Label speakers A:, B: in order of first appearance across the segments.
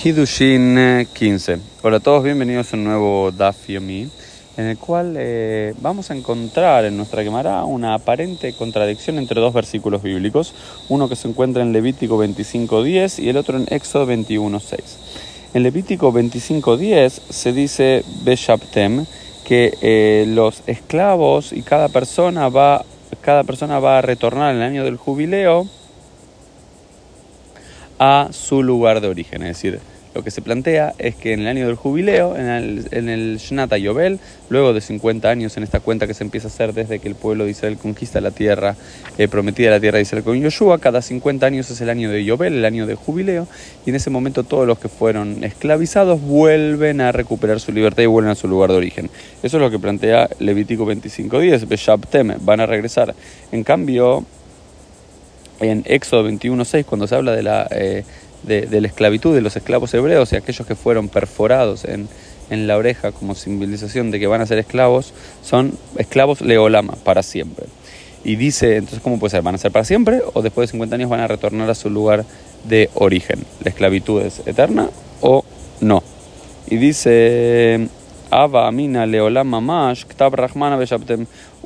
A: Kidushin 15. Hola a todos, bienvenidos a un nuevo Daf Yomi, en el cual eh, vamos a encontrar en nuestra quemará una aparente contradicción entre dos versículos bíblicos, uno que se encuentra en Levítico 25.10 y el otro en Éxodo 21.6. En Levítico 25.10 se dice Beshaptem que eh, los esclavos y cada persona va cada persona va a retornar en el año del jubileo a su lugar de origen. Es decir, lo que se plantea es que en el año del jubileo, en el, en el Shnata Yobel, luego de 50 años en esta cuenta que se empieza a hacer desde que el pueblo de Israel conquista la tierra, eh, prometida la tierra de Israel con Yoshua, cada 50 años es el año de Yobel, el año de jubileo, y en ese momento todos los que fueron esclavizados vuelven a recuperar su libertad y vuelven a su lugar de origen. Eso es lo que plantea Levítico 25.10, Beshabtem, van a regresar. En cambio, en Éxodo 21.6, cuando se habla de la, eh, de, la esclavitud de los esclavos hebreos y aquellos que fueron perforados en, en, la oreja como simbolización de que van a ser esclavos, son esclavos leolama, para siempre. Y dice, entonces, ¿cómo puede ser? ¿Van a ser para siempre o después de 50 años van a retornar a su lugar de origen? ¿La esclavitud es eterna o no? Y dice, Ava Amina Leolama Mash, Ktab Rahmana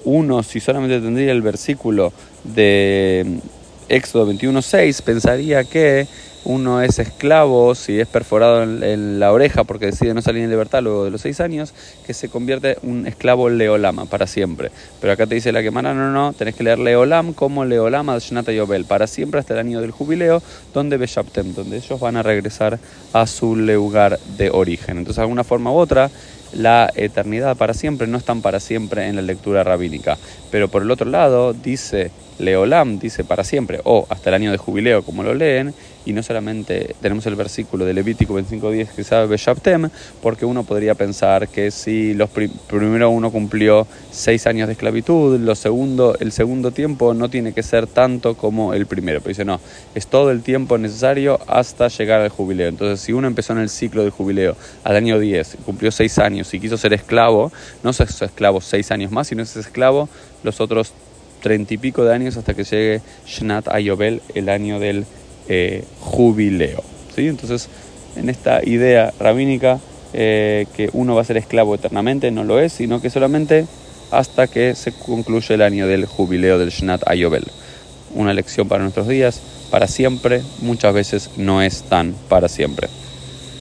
A: Uno, si solamente tendría el versículo de Éxodo 21.6 pensaría que uno es esclavo si es perforado en, la oreja porque decide no salir en libertad luego de los seis años, que se convierte un esclavo leolama para siempre. Pero acá te dice la quemana, no, no, tenés que leer leolam como leolama de Yobel, para siempre hasta el año del jubileo, donde Beshaptem, donde ellos van a regresar a su lugar de origen. Entonces, de alguna forma u otra, la eternidad para siempre no están para siempre en la lectura rabínica. Pero por el otro lado, dice Leolam, dice para siempre, o hasta el año de jubileo, como lo leen, y no solamente tenemos el versículo de Levítico 25.10 que sabe Beshaptem, porque uno podría pensar que si los primero uno cumplió seis años de esclavitud, lo segundo, el segundo tiempo no tiene que ser tanto como el primero. Pero dice, no, es todo el tiempo necesario hasta llegar al jubileo. Entonces, si uno empezó en el ciclo del jubileo al año 10, cumplió seis años y quiso ser esclavo, no es esclavo seis años más, sino es esclavo los otros treinta y pico de años hasta que llegue Shnat Ayobel, el año del eh, jubileo. ¿sí? Entonces, en esta idea rabínica eh, que uno va a ser esclavo eternamente, no lo es, sino que solamente hasta que se concluye el año del jubileo del Shnat Ayobel. Una lección para nuestros días, para siempre, muchas veces no es tan para siempre.